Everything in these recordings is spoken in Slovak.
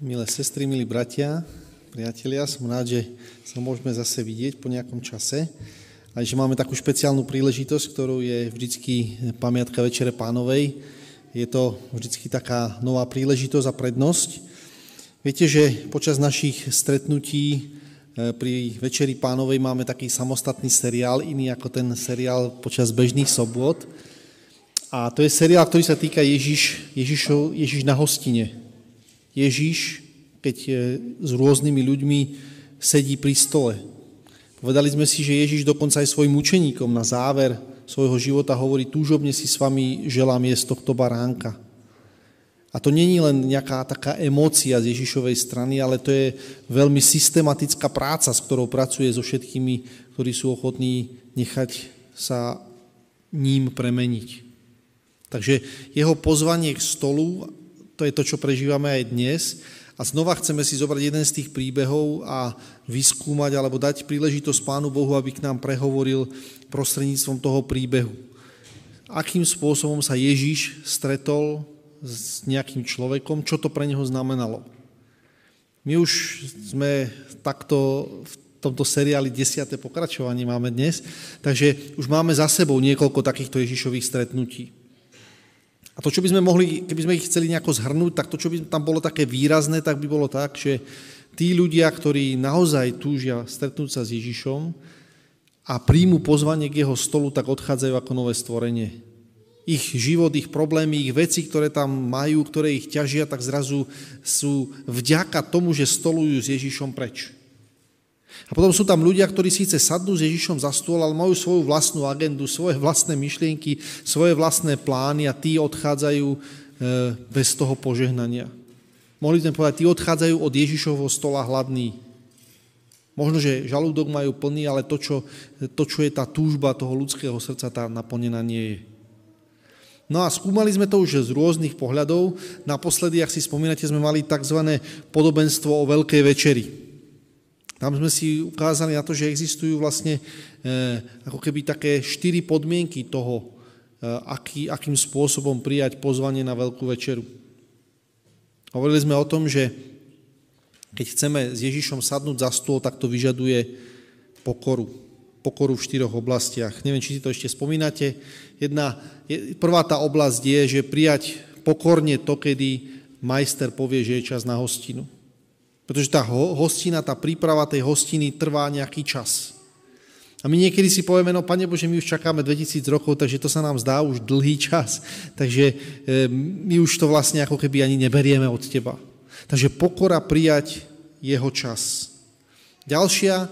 Milé sestry, milí bratia, priatelia, som rád, že sa môžeme zase vidieť po nejakom čase a že máme takú špeciálnu príležitosť, ktorou je vždycky pamiatka Večere pánovej. Je to vždycky taká nová príležitosť a prednosť. Viete, že počas našich stretnutí e, pri Večeri pánovej máme taký samostatný seriál, iný ako ten seriál počas bežných sobot. A to je seriál, ktorý sa týka Ježiš, Ježišov, Ježiš na hostine. Ježíš, keď s rôznymi ľuďmi sedí pri stole. Povedali sme si, že Ježíš dokonca aj svojim učeníkom na záver svojho života hovorí, túžobne si s vami želám jesť tohto baránka. A to není len nejaká taká emócia z Ježišovej strany, ale to je veľmi systematická práca, s ktorou pracuje so všetkými, ktorí sú ochotní nechať sa ním premeniť. Takže jeho pozvanie k stolu to je to, čo prežívame aj dnes. A znova chceme si zobrať jeden z tých príbehov a vyskúmať alebo dať príležitosť Pánu Bohu, aby k nám prehovoril prostredníctvom toho príbehu. Akým spôsobom sa Ježíš stretol s nejakým človekom, čo to pre neho znamenalo. My už sme takto v tomto seriáli desiate pokračovanie máme dnes, takže už máme za sebou niekoľko takýchto Ježišových stretnutí. A to, čo by sme mohli, keby sme ich chceli nejako zhrnúť, tak to, čo by tam bolo také výrazné, tak by bolo tak, že tí ľudia, ktorí naozaj túžia stretnúť sa s Ježišom a príjmu pozvanie k jeho stolu, tak odchádzajú ako nové stvorenie. Ich život, ich problémy, ich veci, ktoré tam majú, ktoré ich ťažia, tak zrazu sú vďaka tomu, že stolujú s Ježišom preč. A potom sú tam ľudia, ktorí síce sadnú s Ježišom za stôl, ale majú svoju vlastnú agendu, svoje vlastné myšlienky, svoje vlastné plány a tí odchádzajú e, bez toho požehnania. Mohli sme povedať, tí odchádzajú od Ježišovho stola hladní. Možno, že žalúdok majú plný, ale to čo, to, čo je tá túžba toho ľudského srdca, tá naplnená nie je. No a skúmali sme to už z rôznych pohľadov. Naposledy, ak si spomínate, sme mali tzv. podobenstvo o Veľkej večeri. Tam sme si ukázali na to, že existujú vlastne e, ako keby také štyri podmienky toho, e, aký, akým spôsobom prijať pozvanie na veľkú večeru. Hovorili sme o tom, že keď chceme s Ježišom sadnúť za stôl, tak to vyžaduje pokoru. Pokoru v štyroch oblastiach. Neviem, či si to ešte spomínate. Jedna, prvá tá oblasť je, že prijať pokorne to, kedy majster povie, že je čas na hostinu. Pretože tá hostina, tá príprava tej hostiny trvá nejaký čas. A my niekedy si povieme, no Pane Bože, my už čakáme 2000 rokov, takže to sa nám zdá už dlhý čas. Takže e, my už to vlastne ako keby ani neberieme od Teba. Takže pokora prijať jeho čas. Ďalšia,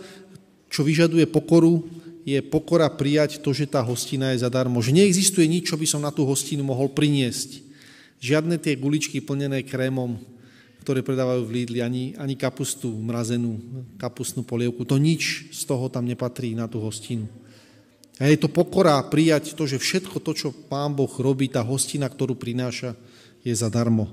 čo vyžaduje pokoru, je pokora prijať to, že tá hostina je zadarmo. Že neexistuje nič, čo by som na tú hostinu mohol priniesť. Žiadne tie guličky plnené krémom, ktoré predávajú v Lidli, ani, ani kapustu mrazenú, kapustnú polievku. To nič z toho tam nepatrí na tú hostinu. A je to pokora prijať to, že všetko to, čo Pán Boh robí, tá hostina, ktorú prináša, je zadarmo.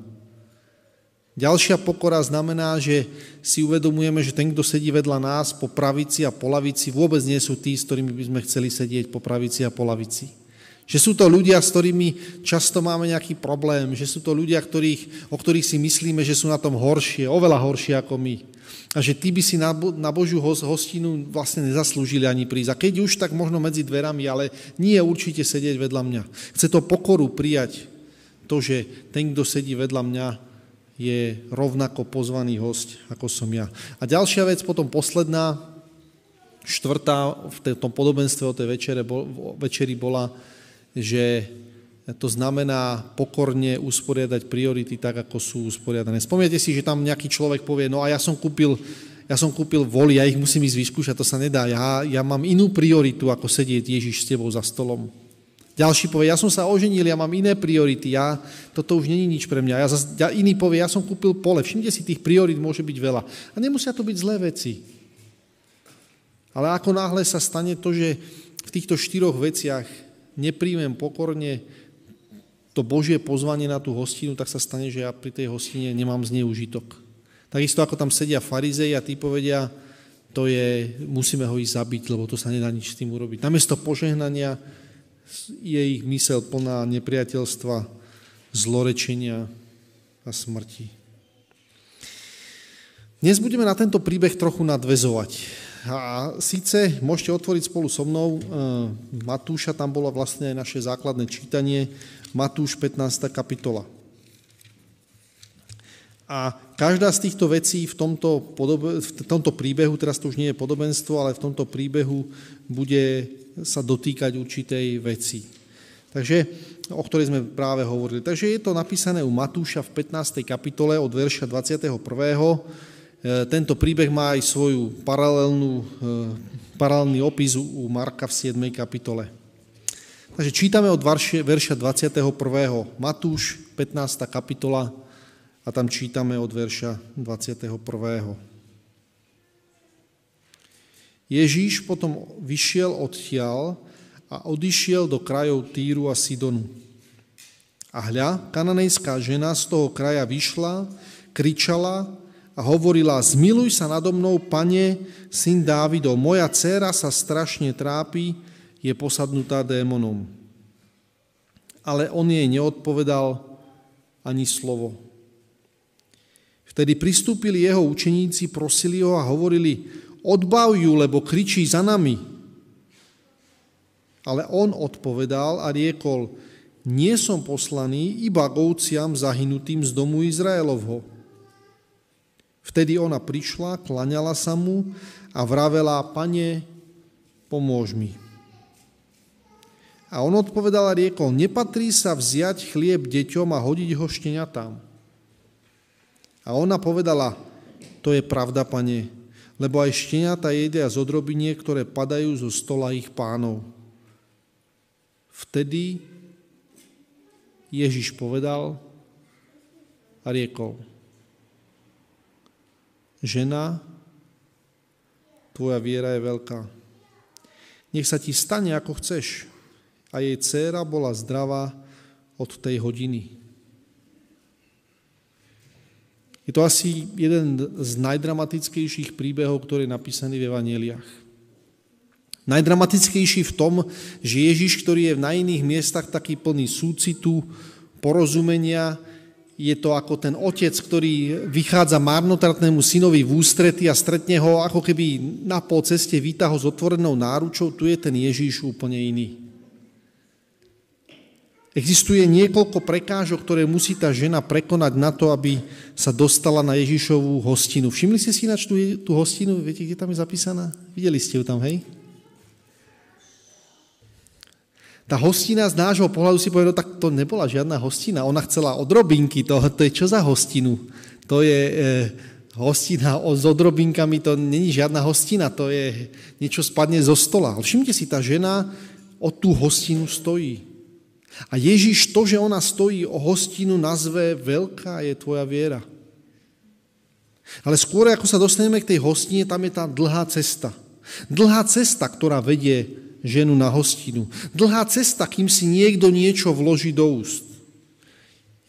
Ďalšia pokora znamená, že si uvedomujeme, že ten, kto sedí vedľa nás po pravici a po lavici, vôbec nie sú tí, s ktorými by sme chceli sedieť po pravici a po lavici. Že sú to ľudia, s ktorými často máme nejaký problém, že sú to ľudia, ktorých, o ktorých si myslíme, že sú na tom horšie, oveľa horšie ako my. A že tí by si na, na Božiu hostinu vlastne nezaslúžili ani prísť. A keď už, tak možno medzi dverami, ale nie určite sedieť vedľa mňa. Chce to pokoru prijať, to, že ten, kto sedí vedľa mňa, je rovnako pozvaný host, ako som ja. A ďalšia vec, potom posledná, štvrtá v tom podobenstve o tej večere, večeri bola, že to znamená pokorne usporiadať priority tak, ako sú usporiadané. Spomínate si, že tam nejaký človek povie, no a ja som kúpil, ja som kúpil voly, ja ich musím ísť vyskúšať, to sa nedá. Ja, ja mám inú prioritu, ako sedieť Ježiš s tebou za stolom. Ďalší povie, ja som sa oženil, ja mám iné priority, ja, toto už není nič pre mňa. Ja zas, ja, iný povie, ja som kúpil pole. Všimte si, tých priorit môže byť veľa. A nemusia to byť zlé veci. Ale ako náhle sa stane to, že v týchto štyroch veciach nepríjmem pokorne to Božie pozvanie na tú hostinu, tak sa stane, že ja pri tej hostine nemám zneužitok. Takisto ako tam sedia farizei a tí povedia, to je, musíme ho ísť zabiť, lebo to sa nedá nič s tým urobiť. Namiesto požehnania je ich mysel plná nepriateľstva, zlorečenia a smrti. Dnes budeme na tento príbeh trochu nadvezovať. A síce môžete otvoriť spolu so mnou e, Matúša, tam bolo vlastne aj naše základné čítanie, Matúš 15. kapitola. A každá z týchto vecí v tomto, podobe, v tomto príbehu, teraz to už nie je podobenstvo, ale v tomto príbehu bude sa dotýkať určitej veci. Takže, o ktorej sme práve hovorili. Takže je to napísané u Matúša v 15. kapitole od verša 21 E, tento príbeh má aj svoju paralelnú, e, paralelný opis u Marka v 7. kapitole. Takže čítame od verša 21. Matúš, 15. kapitola, a tam čítame od verša 21. Ježíš potom vyšiel odtiaľ a odišiel do krajov Týru a Sidonu. A hľa, kananejská žena z toho kraja vyšla, kričala a hovorila, zmiluj sa nado mnou, pane, syn Dávidov, moja dcéra sa strašne trápi, je posadnutá démonom. Ale on jej neodpovedal ani slovo. Vtedy pristúpili jeho učeníci, prosili ho a hovorili, odbav ju, lebo kričí za nami. Ale on odpovedal a riekol, nie som poslaný iba k ovciam zahynutým z domu Izraelovho. Vtedy ona prišla, klaňala sa mu a vravela, pane, pomôž mi. A on odpovedal a riekol, nepatrí sa vziať chlieb deťom a hodiť ho šteniatám. A ona povedala, to je pravda, pane, lebo aj šteniatá jedia z odrobinie, ktoré padajú zo stola ich pánov. Vtedy Ježiš povedal a riekol, žena, tvoja viera je veľká. Nech sa ti stane, ako chceš. A jej dcéra bola zdravá od tej hodiny. Je to asi jeden z najdramatickejších príbehov, ktorý je napísaný v Evangeliách. Najdramatickejší v tom, že Ježiš, ktorý je na iných miestach taký plný súcitu, porozumenia, je to ako ten otec, ktorý vychádza marnotratnému synovi v ústrety a stretne ho ako keby na pol ceste víta ho s otvorenou náručou, tu je ten Ježíš úplne iný. Existuje niekoľko prekážok, ktoré musí tá žena prekonať na to, aby sa dostala na Ježišovú hostinu. Všimli ste si ináč tú, tú hostinu? Viete, kde tam je zapísaná? Videli ste ju tam, hej? Tá hostina z nášho pohľadu si povedal, tak to nebola žiadna hostina. Ona chcela odrobinky, to, to je čo za hostinu? To je e, hostina o, s odrobinkami, to není žiadna hostina, to je niečo spadne zo stola. Všimte si, tá žena o tú hostinu stojí. A Ježiš to, že ona stojí o hostinu, nazve veľká je tvoja viera. Ale skôr, ako sa dostaneme k tej hostine, tam je tá dlhá cesta. Dlhá cesta, ktorá vedie ženu na hostinu. Dlhá cesta, kým si niekto niečo vloží do úst.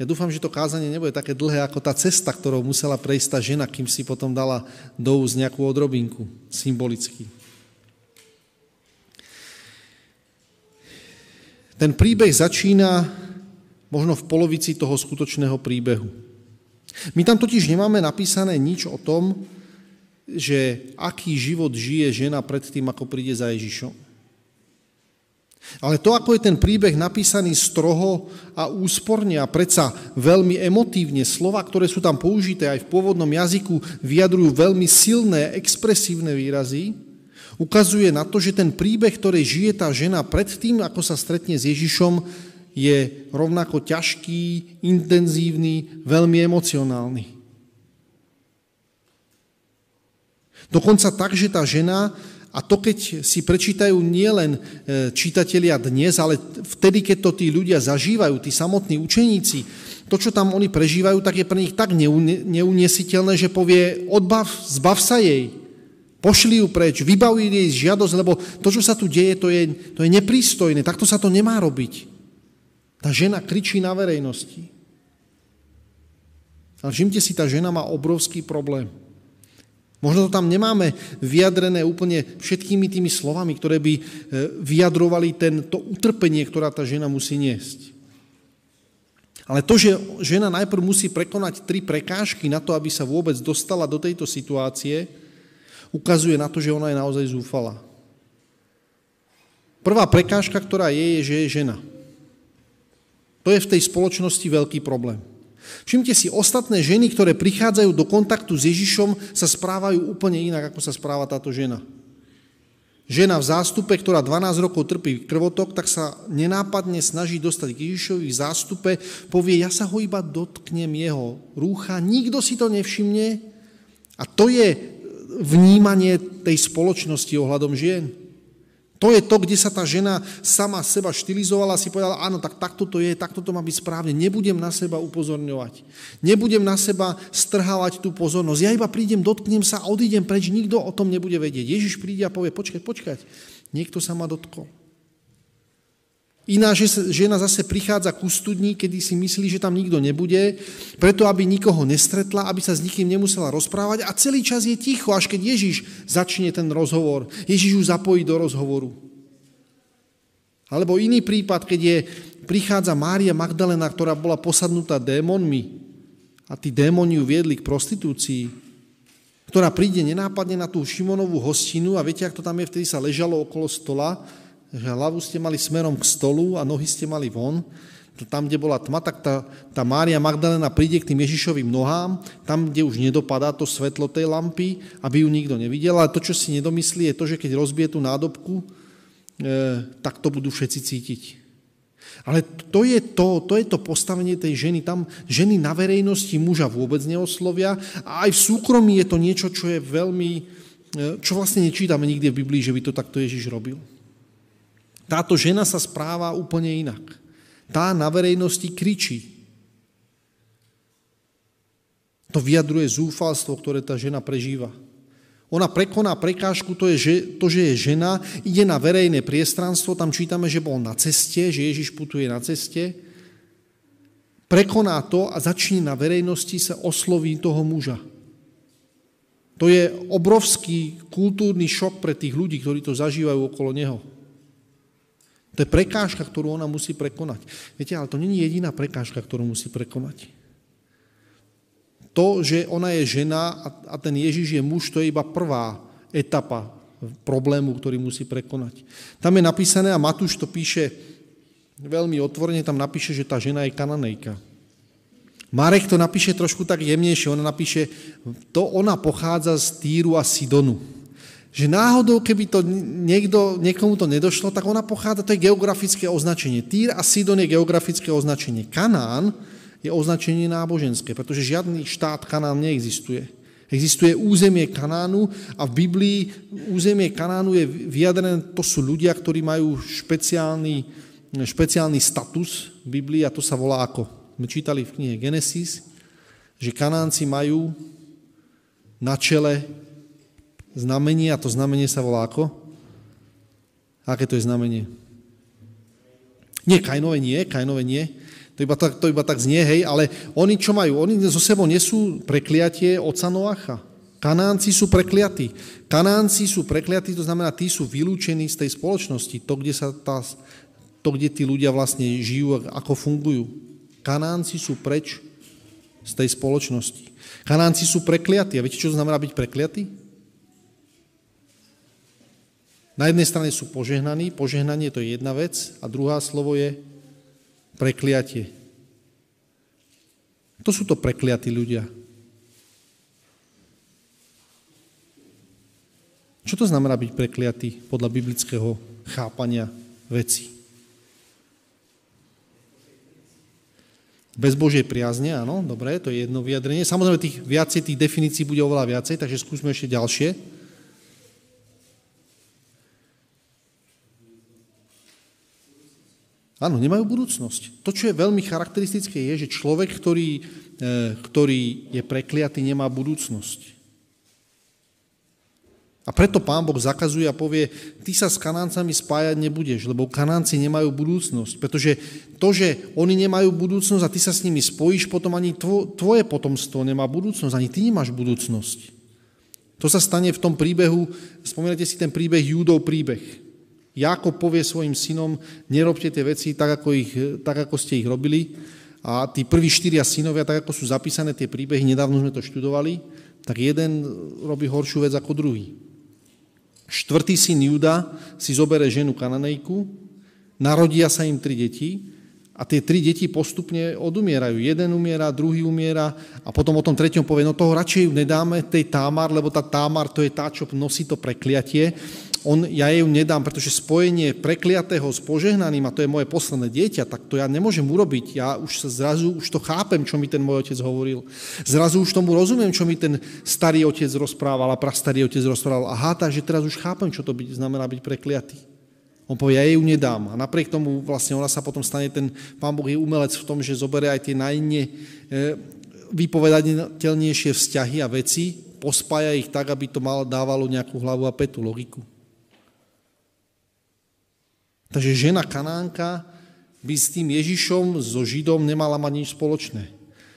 Ja dúfam, že to kázanie nebude také dlhé ako tá cesta, ktorou musela prejsť tá žena, kým si potom dala do úst nejakú odrobinku, symbolicky. Ten príbeh začína možno v polovici toho skutočného príbehu. My tam totiž nemáme napísané nič o tom, že aký život žije žena pred tým, ako príde za Ježišom. Ale to, ako je ten príbeh napísaný stroho a úsporne a predsa veľmi emotívne, slova, ktoré sú tam použité aj v pôvodnom jazyku, vyjadrujú veľmi silné, expresívne výrazy, ukazuje na to, že ten príbeh, ktorý žije tá žena pred tým, ako sa stretne s Ježišom, je rovnako ťažký, intenzívny, veľmi emocionálny. Dokonca tak, že tá žena a to, keď si prečítajú nielen e, čitatelia dnes, ale vtedy, keď to tí ľudia zažívajú, tí samotní učeníci, to, čo tam oni prežívajú, tak je pre nich tak neuniesiteľné, že povie, odbav, zbav sa jej, pošli ju preč, vybav jej žiadosť, lebo to, čo sa tu deje, to je, to je neprístojné, takto sa to nemá robiť. Tá žena kričí na verejnosti. Ale všimte si, tá žena má obrovský problém. Možno to tam nemáme vyjadrené úplne všetkými tými slovami, ktoré by e, vyjadrovali to utrpenie, ktorá tá žena musí niesť. Ale to, že žena najprv musí prekonať tri prekážky na to, aby sa vôbec dostala do tejto situácie, ukazuje na to, že ona je naozaj zúfala. Prvá prekážka, ktorá je, je, že je žena. To je v tej spoločnosti veľký problém. Všimte si, ostatné ženy, ktoré prichádzajú do kontaktu s Ježišom, sa správajú úplne inak, ako sa správa táto žena. Žena v zástupe, ktorá 12 rokov trpí krvotok, tak sa nenápadne snaží dostať k Ježišovi v zástupe, povie, ja sa ho iba dotknem jeho rúcha, nikto si to nevšimne. A to je vnímanie tej spoločnosti ohľadom žien. To je to, kde sa tá žena sama seba štilizovala si povedala, áno, tak takto to je, takto to má byť správne. Nebudem na seba upozorňovať. Nebudem na seba strhávať tú pozornosť. Ja iba prídem, dotknem sa odídem preč. Nikto o tom nebude vedieť. Ježiš príde a povie, počkať, počkať. Niekto sa ma dotkol. Iná žena zase prichádza ku studni, kedy si myslí, že tam nikto nebude, preto aby nikoho nestretla, aby sa s nikým nemusela rozprávať a celý čas je ticho, až keď Ježiš začne ten rozhovor. Ježiš ju zapojí do rozhovoru. Alebo iný prípad, keď je, prichádza Mária Magdalena, ktorá bola posadnutá démonmi a tí démoni ju viedli k prostitúcii, ktorá príde nenápadne na tú Šimonovú hostinu a viete, ak to tam je, vtedy sa ležalo okolo stola že hlavu ste mali smerom k stolu a nohy ste mali von, tam, kde bola tma, tak tá, tá Mária Magdalena príde k tým Ježišovým nohám, tam, kde už nedopadá to svetlo tej lampy, aby ju nikto nevidel. Ale to, čo si nedomyslí, je to, že keď rozbije tú nádobku, e, tak to budú všetci cítiť. Ale to je to, to je to postavenie tej ženy. Tam ženy na verejnosti muža vôbec neoslovia a aj v súkromí je to niečo, čo je veľmi, e, čo vlastne nečítame nikde v Biblii, že by to takto Ježiš robil. Táto žena sa správa úplne inak. Tá na verejnosti kričí. To vyjadruje zúfalstvo, ktoré tá žena prežíva. Ona prekoná prekážku, to, je, že, to, že je žena, ide na verejné priestranstvo, tam čítame, že bol na ceste, že Ježiš putuje na ceste, prekoná to a začne na verejnosti sa osloví toho muža. To je obrovský kultúrny šok pre tých ľudí, ktorí to zažívajú okolo neho. To je prekážka, ktorú ona musí prekonať. Viete, ale to není jediná prekážka, ktorú musí prekonať. To, že ona je žena a ten Ježiš je muž, to je iba prvá etapa problému, ktorý musí prekonať. Tam je napísané, a Matúš to píše veľmi otvorene, tam napíše, že tá žena je kananejka. Marek to napíše trošku tak jemnejšie, ona napíše, to ona pochádza z Týru a Sidonu že náhodou, keby to niekto, niekomu to nedošlo, tak ona pochádza, to je geografické označenie. Týr a Sidon je geografické označenie. Kanán je označenie náboženské, pretože žiadny štát Kanán neexistuje. Existuje územie Kanánu a v Biblii územie Kanánu je vyjadrené, to sú ľudia, ktorí majú špeciálny, špeciálny status v Biblii a to sa volá ako. My čítali v knihe Genesis, že Kanánci majú na čele znamenie a to znamenie sa volá ako? Aké to je znamenie? Nie, Kainové nie, Kainové nie. To iba, tak, to iba tak znie, hej, ale oni čo majú? Oni zo sebou nesú prekliatie oca Noacha. Kanánci sú prekliatí. Kanánci sú prekliatí, to znamená, tí sú vylúčení z tej spoločnosti, to, kde, sa tá, to, kde tí ľudia vlastne žijú, ako fungujú. Kanánci sú preč z tej spoločnosti. Kanánci sú prekliatí. A viete, čo to znamená byť prekliatí? Na jednej strane sú požehnaní, požehnanie to je jedna vec a druhá slovo je prekliatie. To sú to prekliatí ľudia. Čo to znamená byť prekliatý podľa biblického chápania veci? Bez Božej priazne, áno, dobre, to je jedno vyjadrenie. Samozrejme, tých viacej, tých definícií bude oveľa viacej, takže skúsme ešte ďalšie. Áno, nemajú budúcnosť. To, čo je veľmi charakteristické, je, že človek, ktorý, e, ktorý je prekliatý, nemá budúcnosť. A preto pán Boh zakazuje a povie, ty sa s kanáncami spájať nebudeš, lebo kanánci nemajú budúcnosť. Pretože to, že oni nemajú budúcnosť a ty sa s nimi spojíš, potom ani tvoje potomstvo nemá budúcnosť, ani ty nemáš budúcnosť. To sa stane v tom príbehu, spomínate si ten príbeh, Júdov príbeh. Jakob povie svojim synom, nerobte tie veci tak ako, ich, tak, ako ste ich robili. A tí prví štyria synovia, tak ako sú zapísané tie príbehy, nedávno sme to študovali, tak jeden robí horšiu vec ako druhý. Štvrtý syn Juda si zobere ženu kananejku, narodia sa im tri deti a tie tri deti postupne odumierajú. Jeden umiera, druhý umiera a potom o tom treťom povie, no toho radšej ju nedáme tej Támar, lebo tá Támar to je tá, čo nosí to prekliatie. On, ja ju nedám, pretože spojenie prekliatého s požehnaným, a to je moje posledné dieťa, tak to ja nemôžem urobiť. Ja už sa zrazu, už to chápem, čo mi ten môj otec hovoril. Zrazu už tomu rozumiem, čo mi ten starý otec rozprával a prastarý otec rozprával. Aha, takže teraz už chápem, čo to byť, znamená byť prekliatý. On povie, ja ju nedám. A napriek tomu vlastne ona sa potom stane, ten pán Boh je umelec v tom, že zoberie aj tie najne e, vypovedateľnejšie vzťahy a veci, pospája ich tak, aby to malo, dávalo nejakú hlavu a petu, logiku. Takže žena Kanánka by s tým Ježišom, so Židom nemala mať nič spoločné.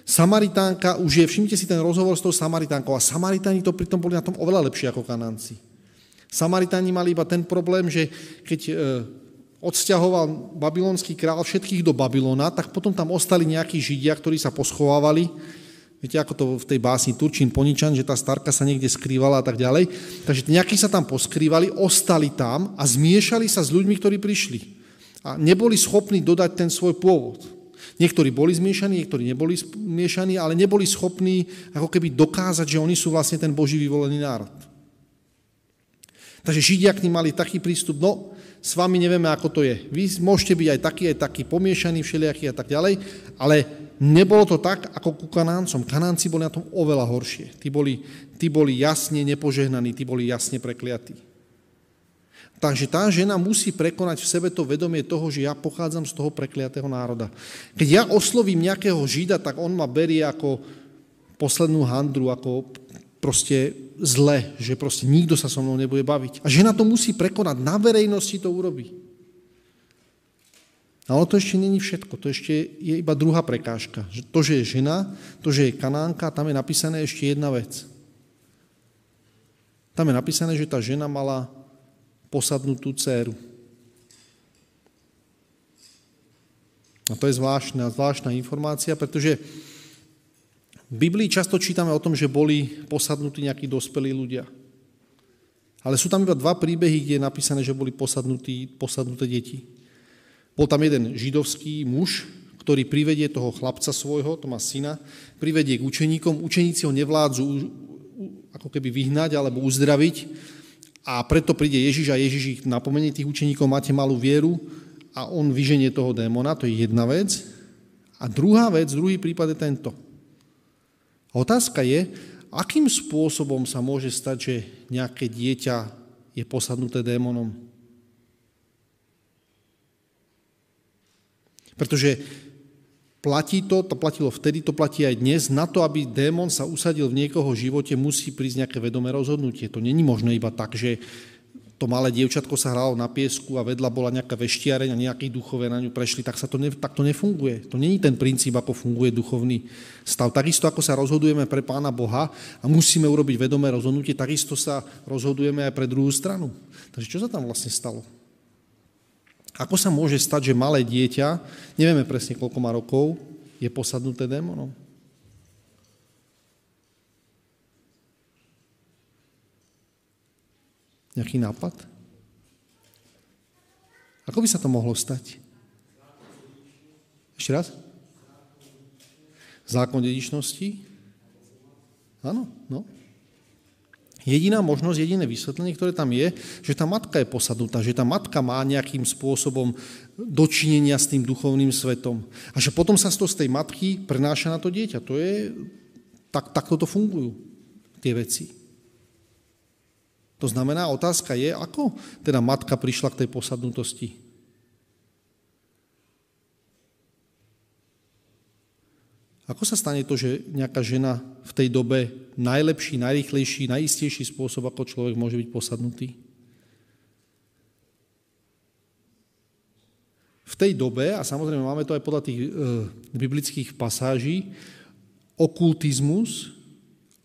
Samaritánka už je, všimnite si ten rozhovor s tou Samaritánkou, a Samaritáni to pritom boli na tom oveľa lepšie ako Kanánci. Samaritáni mali iba ten problém, že keď e, odsťahoval babylonský král všetkých do Babylona, tak potom tam ostali nejakí židia, ktorí sa poschovávali. Viete, ako to v tej básni Turčín Poničan, že tá starka sa niekde skrývala a tak ďalej. Takže nejakí sa tam poskrývali, ostali tam a zmiešali sa s ľuďmi, ktorí prišli. A neboli schopní dodať ten svoj pôvod. Niektorí boli zmiešaní, niektorí neboli zmiešaní, ale neboli schopní ako keby dokázať, že oni sú vlastne ten Boží vyvolený národ. Takže Židia k ním mali taký prístup, no s vami nevieme, ako to je. Vy môžete byť aj taký, aj taký, pomiešaný, všelijaký a tak ďalej, ale nebolo to tak, ako ku Kanáncom. Kanánci boli na tom oveľa horšie. Tí boli, tí boli jasne nepožehnaní, tí boli jasne prekliatí. Takže tá žena musí prekonať v sebe to vedomie toho, že ja pochádzam z toho prekliatého národa. Keď ja oslovím nejakého žida, tak on ma berie ako poslednú handru, ako proste zle, že proste nikto sa so mnou nebude baviť. A žena to musí prekonať, na verejnosti to urobí. Ale to ešte není všetko, to ešte je iba druhá prekážka. To, že je žena, to, že je kanánka, tam je napísané ešte jedna vec. Tam je napísané, že tá žena mala posadnutú dceru. A to je zvláštna, zvláštna informácia, pretože v Biblii často čítame o tom, že boli posadnutí nejakí dospelí ľudia. Ale sú tam iba dva príbehy, kde je napísané, že boli posadnutí, posadnuté deti. Bol tam jeden židovský muž, ktorý privedie toho chlapca svojho, to má syna, privedie k učeníkom. Učeníci ho nevládzu ako keby vyhnať alebo uzdraviť a preto príde Ježiš a Ježiš ich napomenie tých učeníkov, máte malú vieru a on vyženie toho démona, to je jedna vec. A druhá vec, druhý prípad je tento – Otázka je, akým spôsobom sa môže stať, že nejaké dieťa je posadnuté démonom. Pretože platí to, to platilo vtedy, to platí aj dnes, na to, aby démon sa usadil v niekoho živote, musí prísť nejaké vedomé rozhodnutie. To není možné iba tak, že to malé dievčatko sa hralo na piesku a vedľa bola nejaká veštiareň a nejakí duchové na ňu prešli, tak, sa to ne, tak to nefunguje. To není ten princíp, ako funguje duchovný stav. Takisto, ako sa rozhodujeme pre Pána Boha a musíme urobiť vedomé rozhodnutie, takisto sa rozhodujeme aj pre druhú stranu. Takže čo sa tam vlastne stalo? Ako sa môže stať, že malé dieťa, nevieme presne koľko má rokov, je posadnuté démonom? Nejaký nápad? Ako by sa to mohlo stať? Ešte raz? Zákon dedičnosti? Áno, no. Jediná možnosť, jediné vysvetlenie, ktoré tam je, že tá matka je posadnutá, že tá matka má nejakým spôsobom dočinenia s tým duchovným svetom. A že potom sa to z tej matky prenáša na to dieťa. To je, tak, takto to fungujú tie veci. To znamená, otázka je, ako teda matka prišla k tej posadnutosti. Ako sa stane to, že nejaká žena v tej dobe najlepší, najrychlejší, najistejší spôsob, ako človek môže byť posadnutý? V tej dobe, a samozrejme máme to aj podľa tých e, biblických pasáží, okultizmus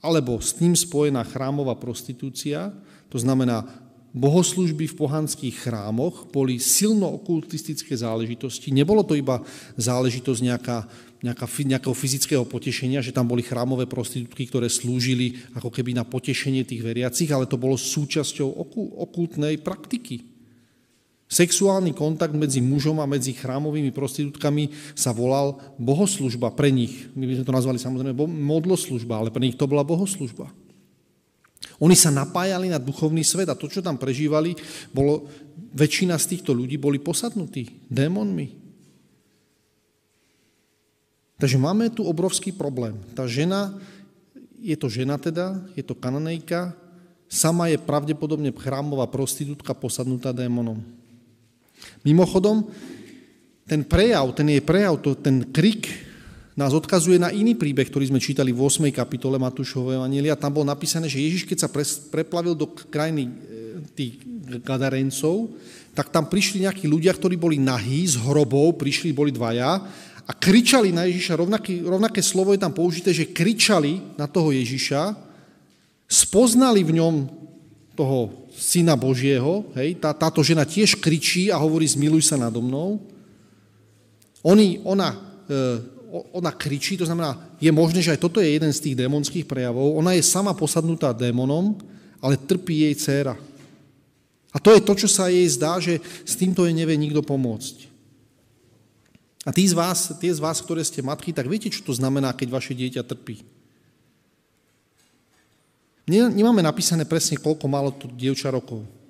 alebo s tým spojená chrámová prostitúcia to znamená, bohoslužby v pohanských chrámoch boli silno okultistické záležitosti. Nebolo to iba záležitosť nejaká, nejaká, nejakého fyzického potešenia, že tam boli chrámové prostitútky, ktoré slúžili ako keby na potešenie tých veriacich, ale to bolo súčasťou okultnej praktiky. Sexuálny kontakt medzi mužom a medzi chrámovými prostitútkami sa volal bohoslužba pre nich. My by sme to nazvali samozrejme modloslužba, ale pre nich to bola bohoslužba. Oni sa napájali na duchovný svet a to, čo tam prežívali, bolo, väčšina z týchto ľudí boli posadnutí démonmi. Takže máme tu obrovský problém. Tá žena, je to žena teda, je to kananejka, sama je pravdepodobne chrámová prostitútka posadnutá démonom. Mimochodom, ten prejav, ten jej prejav, to, ten krik nás odkazuje na iný príbeh, ktorý sme čítali v 8. kapitole Matúšovho Evangelia. Tam bolo napísané, že Ježiš, keď sa preplavil do krajiny e, tých Gadarencov, tak tam prišli nejakí ľudia, ktorí boli nahí z hrobov, prišli, boli dvaja a kričali na Ježiša. Rovnaké, rovnaké slovo je tam použité, že kričali na toho Ježiša, spoznali v ňom toho syna Božieho, hej, tá, táto žena tiež kričí a hovorí, zmiluj sa nado mnou. Oni, ona, e, ona kričí, to znamená, je možné, že aj toto je jeden z tých démonských prejavov. Ona je sama posadnutá démonom, ale trpí jej dcéra. A to je to, čo sa jej zdá, že s týmto jej nevie nikto pomôcť. A tí z vás, tie z vás, ktoré ste matky, tak viete, čo to znamená, keď vaše dieťa trpí. Nemáme napísané presne, koľko malo to dievča rokov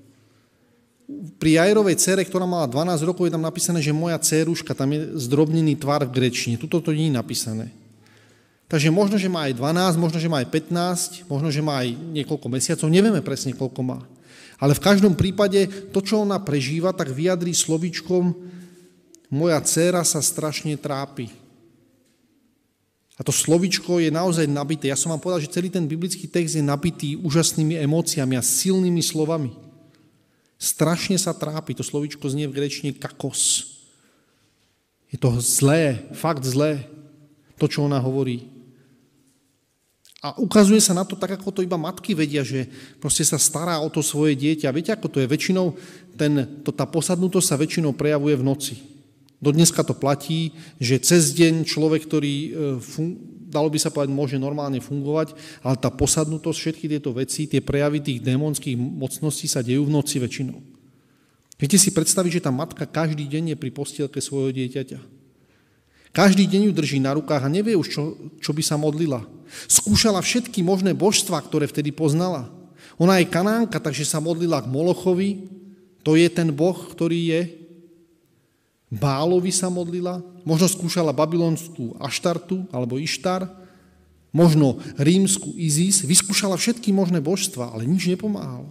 pri Jajerovej cere, ktorá mala 12 rokov, je tam napísané, že moja dceruška, tam je zdrobnený tvar v grečine. Tuto to nie je napísané. Takže možno, že má aj 12, možno, že má aj 15, možno, že má aj niekoľko mesiacov, nevieme presne, koľko má. Ale v každom prípade to, čo ona prežíva, tak vyjadrí slovíčkom moja dcéra sa strašne trápi. A to slovičko je naozaj nabité. Ja som vám povedal, že celý ten biblický text je nabitý úžasnými emóciami a silnými slovami. Strašne sa trápi, to slovičko znie v grečine kakos. Je to zlé, fakt zlé, to, čo ona hovorí. A ukazuje sa na to tak, ako to iba matky vedia, že proste sa stará o to svoje dieťa. Viete, ako to je? Väčšinou ten, to, tá posadnutosť sa väčšinou prejavuje v noci. Do dneska to platí, že cez deň človek, ktorý e, dalo by sa povedať, môže normálne fungovať, ale tá posadnutosť, všetky tieto veci, tie prejavy tých démonských mocností sa dejú v noci väčšinou. Viete si predstaviť, že tá matka každý deň je pri postielke svojho dieťaťa. Každý deň ju drží na rukách a nevie už, čo, čo by sa modlila. Skúšala všetky možné božstva, ktoré vtedy poznala. Ona je kanánka, takže sa modlila k Molochovi, to je ten boh, ktorý je. Bálovi sa modlila, možno skúšala babylonskú Aštartu alebo Ištar, možno rímsku Izis, vyskúšala všetky možné božstva, ale nič nepomáhalo.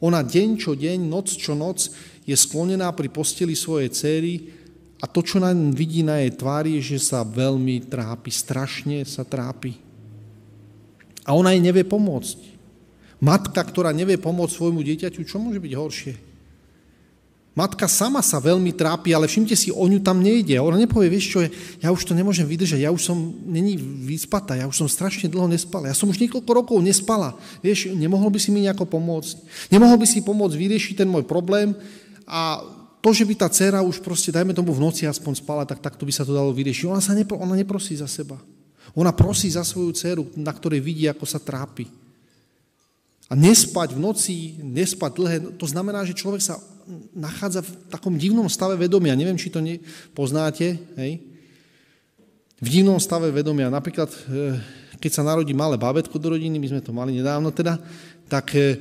Ona deň čo deň, noc čo noc je sklonená pri posteli svojej céry a to, čo nám vidí na jej tvári, je, že sa veľmi trápi, strašne sa trápi. A ona jej nevie pomôcť. Matka, ktorá nevie pomôcť svojmu dieťaťu, čo môže byť horšie? Matka sama sa veľmi trápi, ale všimte si, o ňu tam nejde. Ona nepovie, vieš čo, ja už to nemôžem vydržať, ja už som, není vyspatá, ja už som strašne dlho nespala, ja som už niekoľko rokov nespala. Vieš, nemohol by si mi nejako pomôcť? Nemohol by si pomôcť vyriešiť ten môj problém a to, že by tá dcera už proste, dajme tomu v noci aspoň spala, tak takto by sa to dalo vyriešiť. Ona, sa nepro, ona neprosí za seba. Ona prosí za svoju dceru, na ktorej vidí, ako sa trápi. A nespať v noci, nespať dlhé, to znamená, že človek sa nachádza v takom divnom stave vedomia. Neviem, či to poznáte. Hej? V divnom stave vedomia. Napríklad, eh, keď sa narodí malé bábetko do rodiny, my sme to mali nedávno teda, tak eh,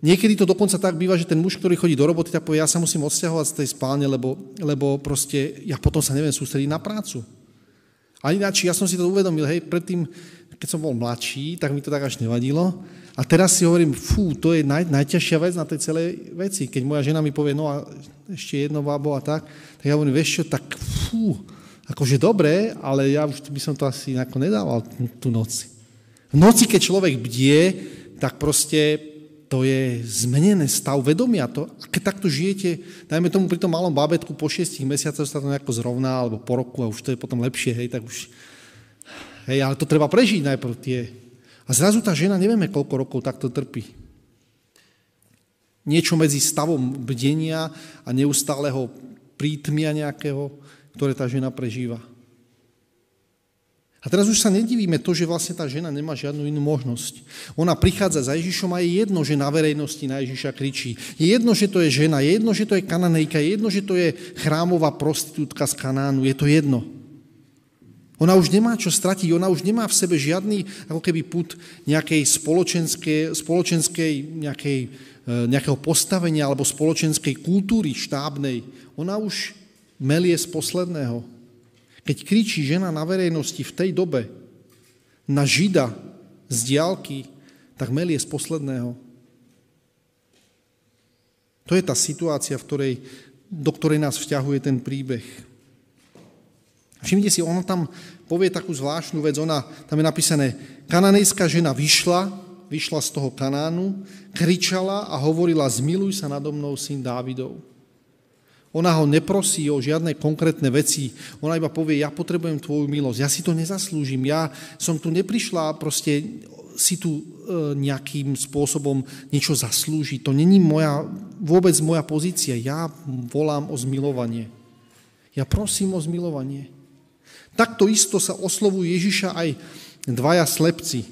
niekedy to dokonca tak býva, že ten muž, ktorý chodí do roboty, tak povie, ja sa musím odsťahovať z tej spálne, lebo, lebo proste ja potom sa neviem sústrediť na prácu. A ináč, ja som si to uvedomil, hej, predtým, keď som bol mladší, tak mi to tak až nevadilo, a teraz si hovorím, fú, to je naj, najťažšia vec na tej celej veci. Keď moja žena mi povie, no a ešte jedno babo a tak, tak ja hovorím, vieš čo, tak fú, akože dobré, ale ja už by som to asi nejako nedával tú noci. V noci, keď človek bdie, tak proste to je zmenené stav vedomia. To, a keď takto žijete, dajme tomu pri tom malom bábetku po šiestich mesiacoch sa to nejako zrovná, alebo po roku a už to je potom lepšie, hej, tak už... Hej, ale to treba prežiť najprv tie a zrazu tá žena, nevieme koľko rokov takto trpí. Niečo medzi stavom bdenia a neustáleho prítmia nejakého, ktoré tá žena prežíva. A teraz už sa nedivíme to, že vlastne tá žena nemá žiadnu inú možnosť. Ona prichádza za Ježišom a je jedno, že na verejnosti na Ježiša kričí. Je jedno, že to je žena, je jedno, že to je kananejka, je jedno, že to je chrámová prostitútka z Kanánu, je to jedno. Ona už nemá čo stratiť, ona už nemá v sebe žiadny ako keby put nejakej spoločenskej, spoločenskej nejakej, e, nejakého postavenia alebo spoločenskej kultúry štábnej. Ona už melie z posledného. Keď kričí žena na verejnosti v tej dobe na žida z diálky, tak melie z posledného. To je tá situácia, v ktorej, do ktorej nás vťahuje ten príbeh. Všimnite si, ona tam povie takú zvláštnu vec, ona, tam je napísané, kananejská žena vyšla, vyšla z toho Kanánu, kričala a hovorila, zmiluj sa nado mnou, syn Dávidov. Ona ho neprosí o žiadne konkrétne veci, ona iba povie, ja potrebujem tvoju milosť, ja si to nezaslúžim, ja som tu neprišla proste si tu e, nejakým spôsobom niečo zaslúžiť. To není moja, vôbec moja pozícia. Ja volám o zmilovanie. Ja prosím o zmilovanie. Takto isto sa oslovujú Ježiša aj dvaja slepci.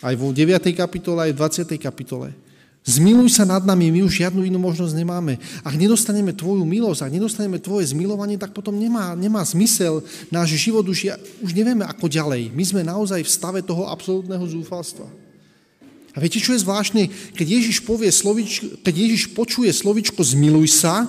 Aj vo 9. kapitole, aj v 20. kapitole. Zmiluj sa nad nami, my už žiadnu inú možnosť nemáme. Ak nedostaneme tvoju milosť, ak nedostaneme tvoje zmilovanie, tak potom nemá, nemá zmysel náš život, už, už nevieme ako ďalej. My sme naozaj v stave toho absolútneho zúfalstva. A viete, čo je zvláštne? Keď Ježiš, povie slovičko, keď Ježiš počuje slovičko zmiluj sa,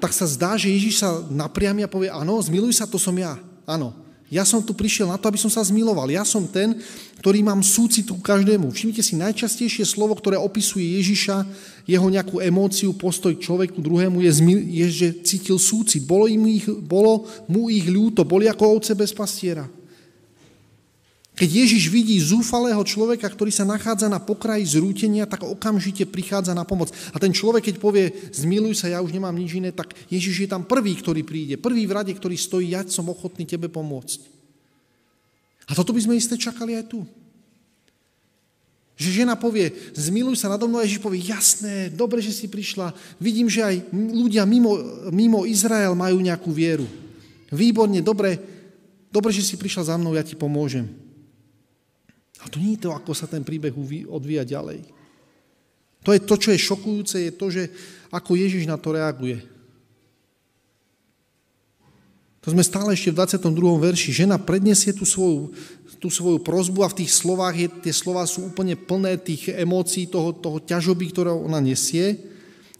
tak sa zdá, že Ježiš sa napriami a povie, áno, zmiluj sa, to som ja. Áno, ja som tu prišiel na to, aby som sa zmiloval. Ja som ten, ktorý mám súcit ku každému. Všimnite si, najčastejšie slovo, ktoré opisuje Ježiša, jeho nejakú emóciu, postoj k človeku druhému, je, je že cítil súcit. Bolo, im ich, bolo mu ich ľúto, boli ako ovce bez pastiera. Keď Ježiš vidí zúfalého človeka, ktorý sa nachádza na pokraji zrútenia, tak okamžite prichádza na pomoc. A ten človek, keď povie, zmiluj sa, ja už nemám nič iné, tak Ježiš je tam prvý, ktorý príde. Prvý v rade, ktorý stojí, ja som ochotný tebe pomôcť. A toto by sme isté čakali aj tu. Že žena povie, zmiluj sa nado mnou, a Ježiš povie, jasné, dobre, že si prišla. Vidím, že aj ľudia mimo, mimo Izrael majú nejakú vieru. Výborne, dobre, dobre, že si prišla za mnou, ja ti pomôžem. A to nie je to, ako sa ten príbeh odvíja ďalej. To je to, čo je šokujúce, je to, že ako Ježiš na to reaguje. To sme stále ešte v 22. verši. Žena predniesie tú svoju, tú svoju prozbu a v tých slovách je, tie slova sú úplne plné tých emócií, toho, toho ťažoby, ktoré ona nesie.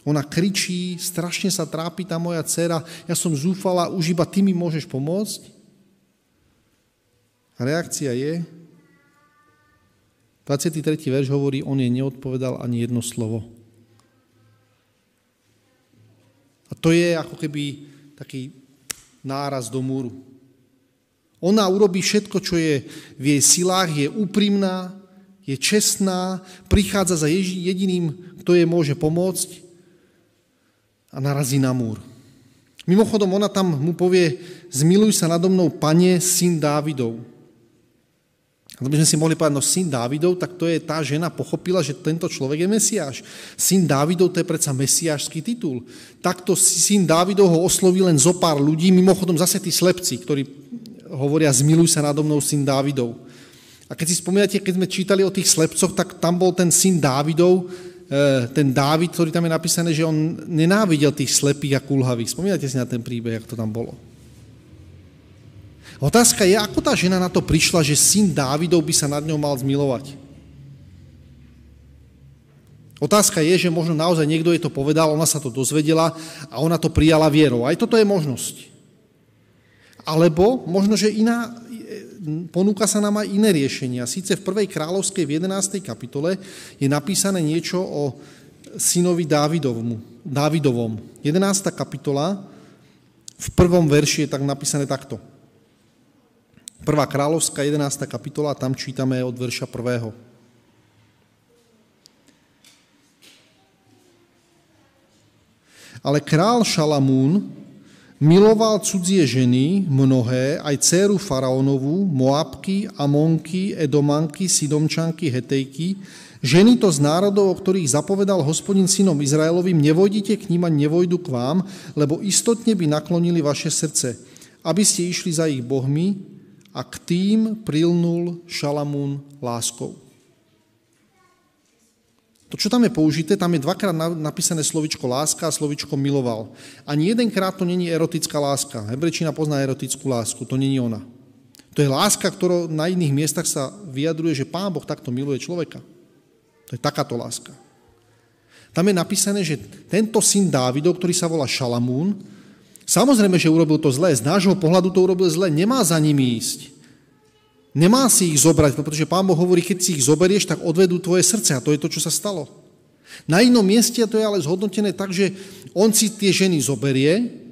Ona kričí, strašne sa trápi tá moja dcera, ja som zúfala, už iba ty mi môžeš pomôcť. A reakcia je, 23. verš hovorí, on jej neodpovedal ani jedno slovo. A to je ako keby taký náraz do múru. Ona urobí všetko, čo je v jej silách, je úprimná, je čestná, prichádza za jediným, kto jej môže pomôcť a narazí na múr. Mimochodom, ona tam mu povie, zmiluj sa nado mnou, pane, syn Dávidov. A by sme si mohli povedať, no syn Dávidov, tak to je tá žena pochopila, že tento človek je Mesiáš. Syn Dávidov, to je predsa mesiášský titul. Takto syn Dávidov ho osloví len zo pár ľudí, mimochodom zase tí slepci, ktorí hovoria, zmiluj sa nado mnou, syn Dávidov. A keď si spomínate, keď sme čítali o tých slepcoch, tak tam bol ten syn Dávidov, eh, ten Dávid, ktorý tam je napísané, že on nenávidel tých slepých a kulhavých. Spomínate si na ten príbeh, ako to tam bolo. Otázka je, ako tá žena na to prišla, že syn Dávidov by sa nad ňou mal zmilovať. Otázka je, že možno naozaj niekto jej to povedal, ona sa to dozvedela a ona to prijala vierou. Aj toto je možnosť. Alebo možno, že iná, ponúka sa nám aj iné riešenia. Síce v prvej kráľovskej v 11. kapitole je napísané niečo o synovi Dávidovom. Dávidovom. 11. kapitola, v prvom verši je tak napísané takto. Prvá kráľovská 11. kapitola, tam čítame od verša 1. Ale král Šalamún miloval cudzie ženy, mnohé, aj dceru faraónovú, Moabky, Amonky, Edomanky, Sidomčanky, Hetejky, ženy to z národov, o ktorých zapovedal hospodin synom Izraelovým, nevojdite k ním a nevojdu k vám, lebo istotne by naklonili vaše srdce, aby ste išli za ich bohmi, a k tým prilnul Šalamún láskou. To, čo tam je použité, tam je dvakrát napísané slovičko láska a slovičko miloval. Ani jedenkrát to není erotická láska. Hebrečina pozná erotickú lásku, to není ona. To je láska, ktorá na iných miestach sa vyjadruje, že Pán Boh takto miluje človeka. To je takáto láska. Tam je napísané, že tento syn Dávidov, ktorý sa volá Šalamún, samozrejme, že urobil to zlé. Z nášho pohľadu to urobil zlé. Nemá za nimi ísť. Nemá si ich zobrať, pretože Pán Boh hovorí, keď si ich zoberieš, tak odvedú tvoje srdce. A to je to, čo sa stalo. Na inom mieste to je ale zhodnotené tak, že on si tie ženy zoberie,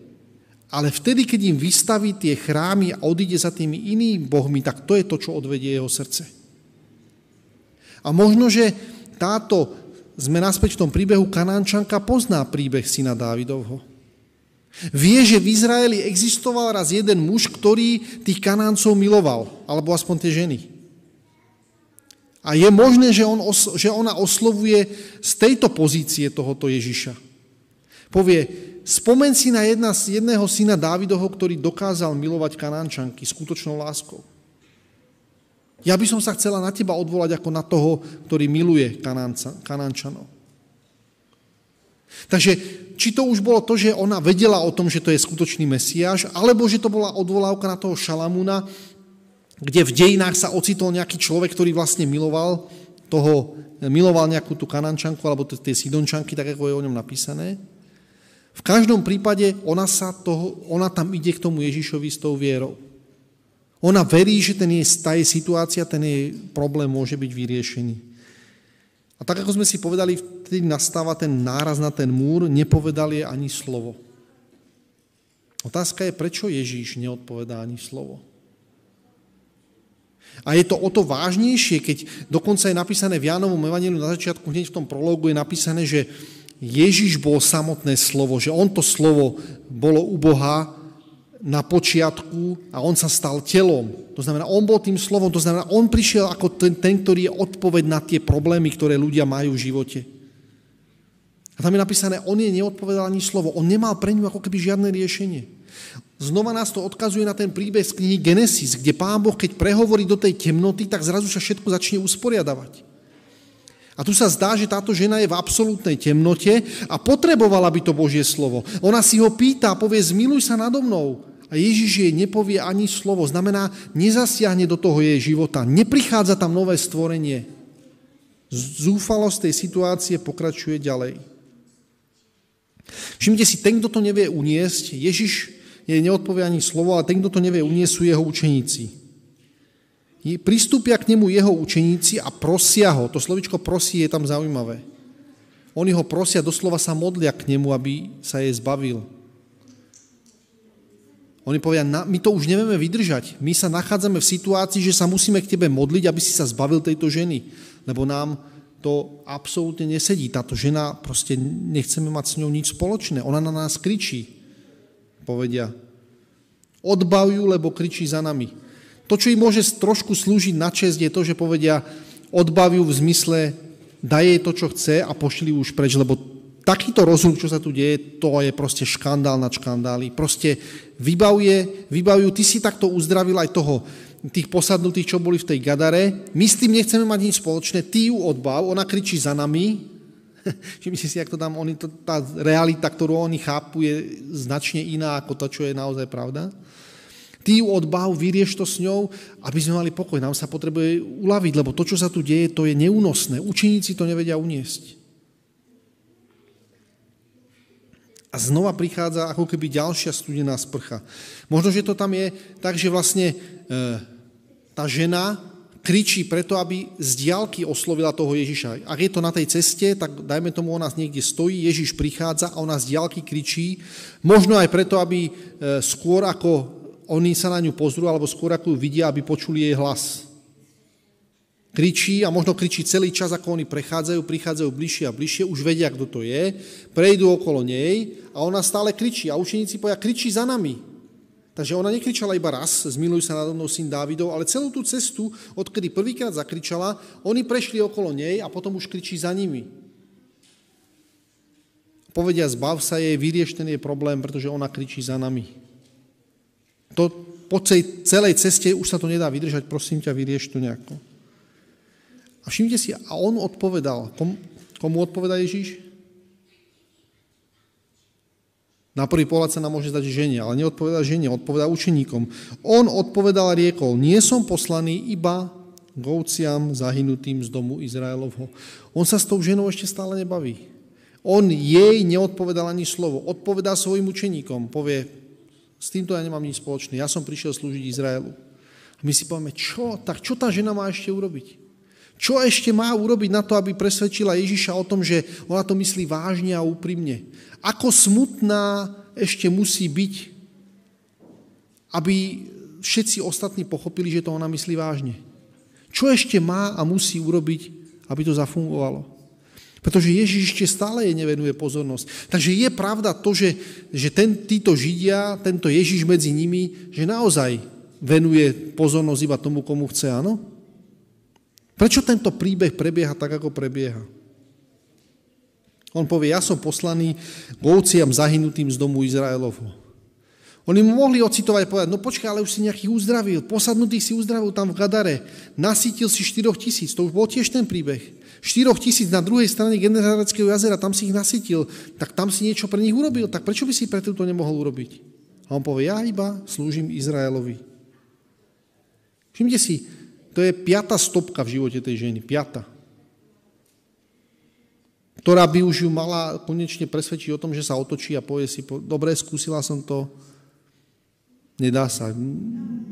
ale vtedy, keď im vystaví tie chrámy a odíde za tými inými bohmi, tak to je to, čo odvedie jeho srdce. A možno, že táto, sme naspäť v tom príbehu, Kanánčanka pozná príbeh syna Dávidovho. Vie, že v Izraeli existoval raz jeden muž, ktorý tých kanáncov miloval, alebo aspoň tie ženy. A je možné, že, on, že ona oslovuje z tejto pozície tohoto Ježiša. Povie, spomen si na jedna, jedného syna Dávidoho, ktorý dokázal milovať kanánčanky skutočnou láskou. Ja by som sa chcela na teba odvolať ako na toho, ktorý miluje kanánčanov. Takže či to už bolo to, že ona vedela o tom, že to je skutočný Mesiáš, alebo že to bola odvolávka na toho Šalamúna, kde v dejinách sa ocitol nejaký človek, ktorý vlastne miloval toho, miloval nejakú tú kanančanku alebo tie sidončanky, tak ako je o ňom napísané. V každom prípade ona, sa toho, ona tam ide k tomu Ježišovi s tou vierou. Ona verí, že ten je, tá je situácia, ten jej problém môže byť vyriešený. A tak, ako sme si povedali, vtedy nastáva ten náraz na ten múr, nepovedal je ani slovo. Otázka je, prečo Ježíš neodpovedá ani slovo. A je to o to vážnejšie, keď dokonca je napísané v Jánovom evaníliu na začiatku, hneď v tom prologu je napísané, že Ježíš bol samotné slovo, že on to slovo bolo u Boha na počiatku a on sa stal telom. To znamená, on bol tým slovom, to znamená, on prišiel ako ten, ten ktorý je odpoveď na tie problémy, ktoré ľudia majú v živote. A tam je napísané, on je neodpovedal ani slovo. On nemal pre ňu ako keby žiadne riešenie. Znova nás to odkazuje na ten príbeh z knihy Genesis, kde pán Boh, keď prehovorí do tej temnoty, tak zrazu sa všetko začne usporiadavať. A tu sa zdá, že táto žena je v absolútnej temnote a potrebovala by to Božie slovo. Ona si ho pýta a povie, zmiluj sa nado mnou. A Ježiš jej nepovie ani slovo. Znamená, nezasiahne do toho jej života. Neprichádza tam nové stvorenie. Zúfalosť tej situácie pokračuje ďalej. Všimte si, ten, kto to nevie uniesť, Ježiš jej neodpovie ani slovo, ale ten, kto to nevie uniesť, sú jeho učeníci. Pristúpia k nemu jeho učeníci a prosia ho. To slovičko prosí je tam zaujímavé. Oni ho prosia, doslova sa modlia k nemu, aby sa jej zbavil. Oni povedia, my to už nevieme vydržať. My sa nachádzame v situácii, že sa musíme k tebe modliť, aby si sa zbavil tejto ženy. Lebo nám to absolútne nesedí. Táto žena, proste nechceme mať s ňou nič spoločné. Ona na nás kričí. Povedia, odbav lebo kričí za nami. To, čo im môže trošku slúžiť na čest, je to, že povedia, odbav v zmysle, daj jej to, čo chce a pošli už preč, lebo takýto rozum, čo sa tu deje, to je proste škandál nad škandály. Proste vybavuje, vybavujú, ty si takto uzdravil aj toho, tých posadnutých, čo boli v tej Gadare. My s tým nechceme mať nič spoločné, ty ju odbav, ona kričí za nami. Všimni si, jak to tam, oni, to, tá realita, ktorú oni chápu, je značne iná ako to, čo je naozaj pravda. Ty ju odbav, vyrieš to s ňou, aby sme mali pokoj. Nám sa potrebuje uľaviť, lebo to, čo sa tu deje, to je neúnosné. Učeníci to nevedia uniesť. A znova prichádza ako keby ďalšia studená sprcha. Možno, že to tam je tak, že vlastne e, tá žena kričí preto, aby z diálky oslovila toho Ježiša. Ak je to na tej ceste, tak dajme tomu, ona niekde stojí, Ježiš prichádza a ona z diálky kričí. Možno aj preto, aby e, skôr ako oni sa na ňu pozrú, alebo skôr ako ju vidia, aby počuli jej hlas kričí a možno kričí celý čas, ako oni prechádzajú, prichádzajú bližšie a bližšie, už vedia, kto to je, prejdú okolo nej a ona stále kričí. A učeníci povedia, kričí za nami. Takže ona nekričala iba raz, zmiluj sa nado mnou syn Dávidov, ale celú tú cestu, odkedy prvýkrát zakričala, oni prešli okolo nej a potom už kričí za nimi. Povedia, zbav sa jej, vyrieš ten jej problém, pretože ona kričí za nami. To po celej ceste už sa to nedá vydržať, prosím ťa, vyrieš to nejako. A všimte si, a on odpovedal. Kom, komu odpoveda Ježíš? Na prvý pohľad sa nám môže zdať žene, ale neodpovedá žene, odpovedá učeníkom. On odpovedal a riekol, nie som poslaný iba govciam zahynutým z domu Izraelovho. On sa s tou ženou ešte stále nebaví. On jej neodpovedal ani slovo. Odpovedá svojim učeníkom. Povie, s týmto ja nemám nič spoločné. Ja som prišiel slúžiť Izraelu. A my si povieme, čo? Tak čo tá žena má ešte urobiť? Čo ešte má urobiť na to, aby presvedčila Ježiša o tom, že ona to myslí vážne a úprimne? Ako smutná ešte musí byť, aby všetci ostatní pochopili, že to ona myslí vážne? Čo ešte má a musí urobiť, aby to zafungovalo? Pretože Ježiš ešte stále jej nevenuje pozornosť. Takže je pravda to, že, že ten, títo Židia, tento Ježiš medzi nimi, že naozaj venuje pozornosť iba tomu, komu chce, áno? Prečo tento príbeh prebieha tak, ako prebieha? On povie, ja som poslaný ovciam zahynutým z domu Izraelovho. Oni mu mohli ocitovať a povedať, no počkaj, ale už si nejakých uzdravil, posadnutých si uzdravil tam v Gadare, nasítil si 4 tisíc, to už bol tiež ten príbeh. 4 tisíc na druhej strane Genezareckého jazera, tam si ich nasítil, tak tam si niečo pre nich urobil, tak prečo by si pre to nemohol urobiť? A on povie, ja iba slúžim Izraelovi. Všimte si, to je piata stopka v živote tej ženy, piata. Ktorá by už ju mala konečne presvedčiť o tom, že sa otočí a povie si, dobre, skúsila som to, nedá sa,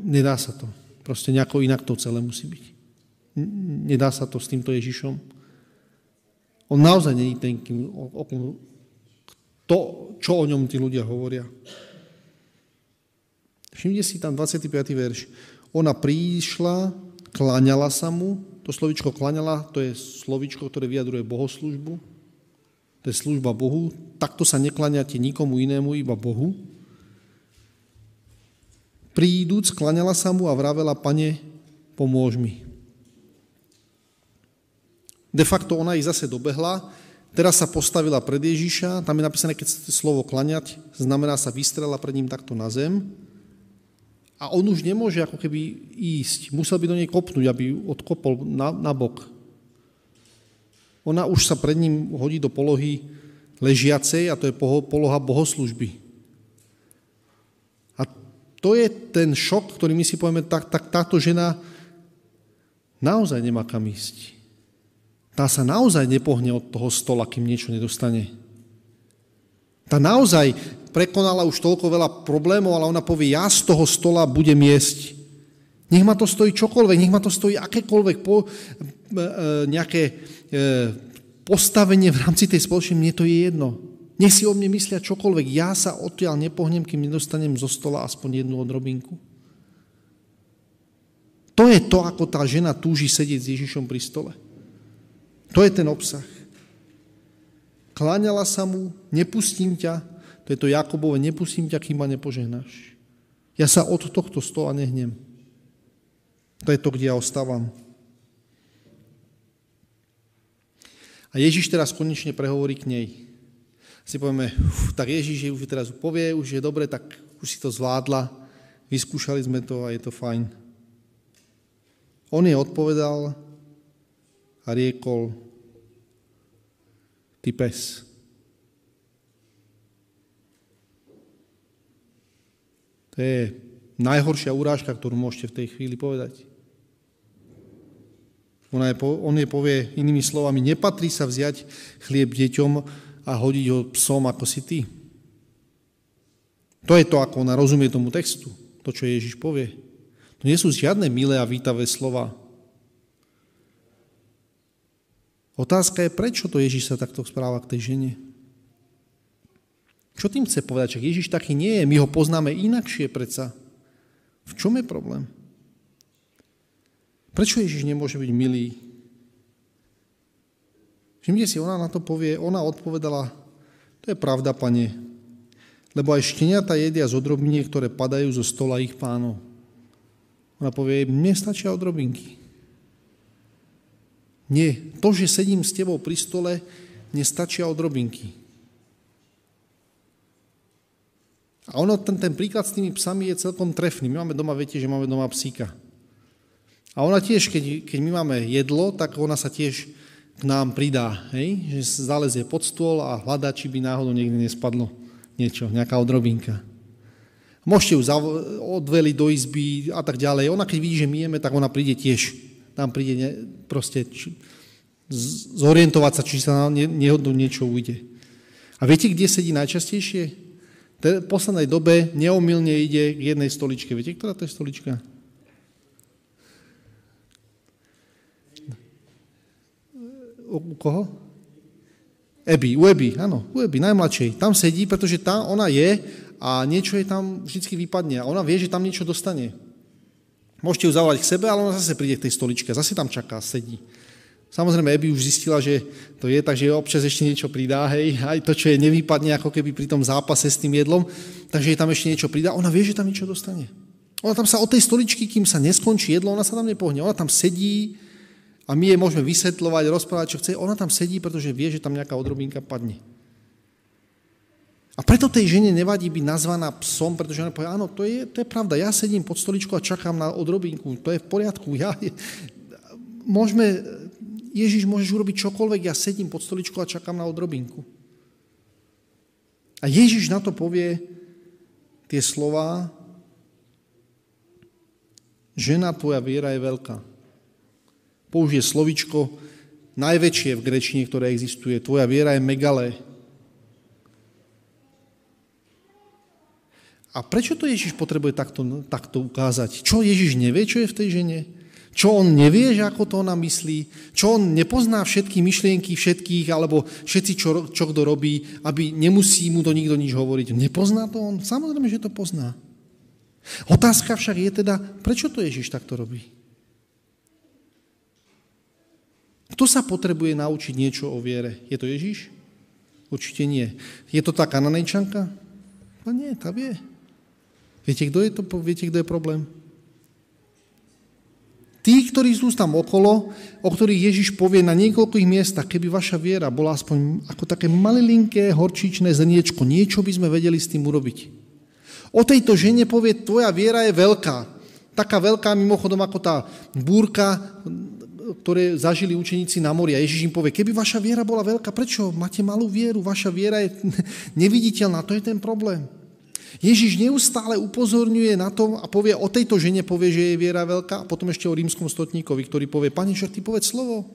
nedá sa to. Proste nejako inak to celé musí byť. Nedá sa to s týmto Ježišom. On naozaj není ten, kým, o, o, to, čo o ňom tí ľudia hovoria. Všimte si tam 25. verš. Ona prišla Kláňala sa mu, to slovičko kláňala, to je slovičko, ktoré vyjadruje bohoslužbu, to je služba Bohu, takto sa nekláňate nikomu inému, iba Bohu. Príduc, kláňala sa mu a vravela, pane, pomôž mi. De facto ona ich zase dobehla, teraz sa postavila pred Ježiša, tam je napísané, keď slovo klaňať, znamená sa vystrela pred ním takto na zem, a on už nemôže ako keby ísť. Musel by do nej kopnúť, aby odkopol na, na bok. Ona už sa pred ním hodí do polohy ležiacej a to je poloha bohoslužby. A to je ten šok, ktorý my si povieme, tak, tak táto žena naozaj nemá kam ísť. Tá sa naozaj nepohne od toho stola, kým niečo nedostane. Tá naozaj prekonala už toľko veľa problémov, ale ona povie, ja z toho stola budem jesť. Nech ma to stojí čokoľvek, nech ma to stojí akékoľvek po, e, e, nejaké e, postavenie v rámci tej spoločnosti, mne to je jedno. Nech si o mne myslia čokoľvek, ja sa odtiaľ nepohnem, kým nedostanem zo stola aspoň jednu odrobinku. To je to, ako tá žena túži sedieť s Ježišom pri stole. To je ten obsah. Kláňala sa mu, nepustím ťa, to je to Jakobové, nepustím ťa, kým ma nepožehnáš. Ja sa od tohto stola nehnem. To je to, kde ja ostávam. A Ježiš teraz konečne prehovorí k nej. Si povieme, uf, tak Ježiš už teraz povie, už je dobre, tak už si to zvládla, vyskúšali sme to a je to fajn. On jej odpovedal a riekol, ty pes. To je najhoršia urážka, ktorú môžete v tej chvíli povedať. Ona je, on je povie inými slovami, nepatrí sa vziať chlieb deťom a hodiť ho psom ako si ty. To je to, ako ona rozumie tomu textu, to, čo Ježiš povie. To nie sú žiadne milé a vítavé slova. Otázka je, prečo to Ježiš sa takto správa k tej žene. Čo tým chce povedať? Čak Ježiš taký nie je, my ho poznáme inakšie predsa. V čom je problém? Prečo Ježiš nemôže byť milý? Všimte si, ona na to povie, ona odpovedala, to je pravda, pane, lebo aj šteniata jedia z odrobiniek, ktoré padajú zo stola ich pánov. Ona povie, mne stačia odrobinky. Nie, to, že sedím s tebou pri stole, nestačia odrobinky. A ono, ten, ten príklad s tými psami je celkom trefný. My máme doma, viete, že máme doma psíka. A ona tiež, keď, keď my máme jedlo, tak ona sa tiež k nám pridá, hej? že zalezie pod stôl a hľadá, či by náhodou niekde nespadlo niečo, nejaká odrobinka. Môžete ju odveliť do izby a tak ďalej. Ona keď vidí, že my tak ona príde tiež. Tam príde ne, proste či, zorientovať sa, či sa nehodnú niečo ujde. A viete, kde sedí najčastejšie? V poslednej dobe neomilne ide k jednej stoličke. Viete, ktorá to je stolička? U koho? Ebi, u Ebi, áno, u Ebi, najmladšej. Tam sedí, pretože tá, ona je a niečo jej tam vždy vypadne a ona vie, že tam niečo dostane. Môžete ju zavolať k sebe, ale ona zase príde k tej stoličke, zase tam čaká, sedí. Samozrejme, Ebi už zistila, že to je, takže občas ešte niečo pridá, hej, aj to, čo je nevypadne, ako keby pri tom zápase s tým jedlom, takže jej tam ešte niečo pridá, ona vie, že tam niečo dostane. Ona tam sa od tej stoličky, kým sa neskončí jedlo, ona sa tam nepohne. Ona tam sedí a my jej môžeme vysvetľovať, rozprávať, čo chce. Ona tam sedí, pretože vie, že tam nejaká odrobinka padne. A preto tej žene nevadí byť nazvaná psom, pretože ona povie, áno, to je, to je pravda, ja sedím pod stoličkou a čakám na odrobinku, to je v poriadku, ja, môžeme, Ježiš, môžeš urobiť čokoľvek, ja sedím pod stoličkou a čakám na odrobinku. A Ježiš na to povie tie slova, žena, tvoja viera je veľká. Použije slovičko najväčšie v grečine, ktoré existuje. Tvoja viera je megalé, A prečo to Ježiš potrebuje takto, takto ukázať? Čo Ježiš nevie, čo je v tej žene? Čo on nevie, že ako to ona myslí? Čo on nepozná všetky myšlienky všetkých, alebo všetci, čo, čo kto robí, aby nemusí mu to nikto nič hovoriť? Nepozná to on? Samozrejme, že to pozná. Otázka však je teda, prečo to Ježiš takto robí? Kto sa potrebuje naučiť niečo o viere? Je to Ježiš? Určite nie. Je to tá kananejčanka? No nie, tá vie. Viete, kto je to? Viete, kto je problém? Tí, ktorí sú tam okolo, o ktorých Ježiš povie na niekoľkých miestach, keby vaša viera bola aspoň ako také malilinké horčičné zrniečko, niečo by sme vedeli s tým urobiť. O tejto žene povie, tvoja viera je veľká. Taká veľká mimochodom ako tá búrka, ktoré zažili učeníci na mori. A Ježiš im povie, keby vaša viera bola veľká, prečo máte malú vieru? Vaša viera je neviditeľná, to je ten problém. Ježiš neustále upozorňuje na to a povie o tejto žene, povie, že je viera veľká a potom ešte o rímskom stotníkovi, ktorý povie, pani, však ty povedz slovo.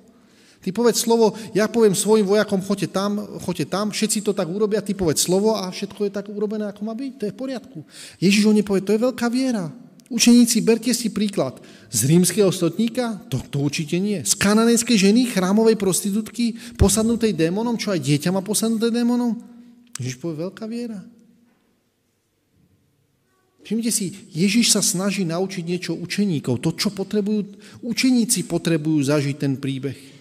Ty povedz slovo, ja poviem svojim vojakom, choďte tam, choďte tam, všetci to tak urobia, ty povedz slovo a všetko je tak urobené, ako má byť, to je v poriadku. Ježiš o nepovie, to je veľká viera. Učeníci, berte si príklad. Z rímskeho stotníka? To, to určite nie. Z kananejskej ženy, chrámovej prostitútky, posadnutej démonom, čo aj dieťa má posadnuté démonom? Ježiš povie, veľká viera. Všimnite si, Ježiš sa snaží naučiť niečo učeníkov. To, čo potrebujú, učeníci potrebujú zažiť ten príbeh.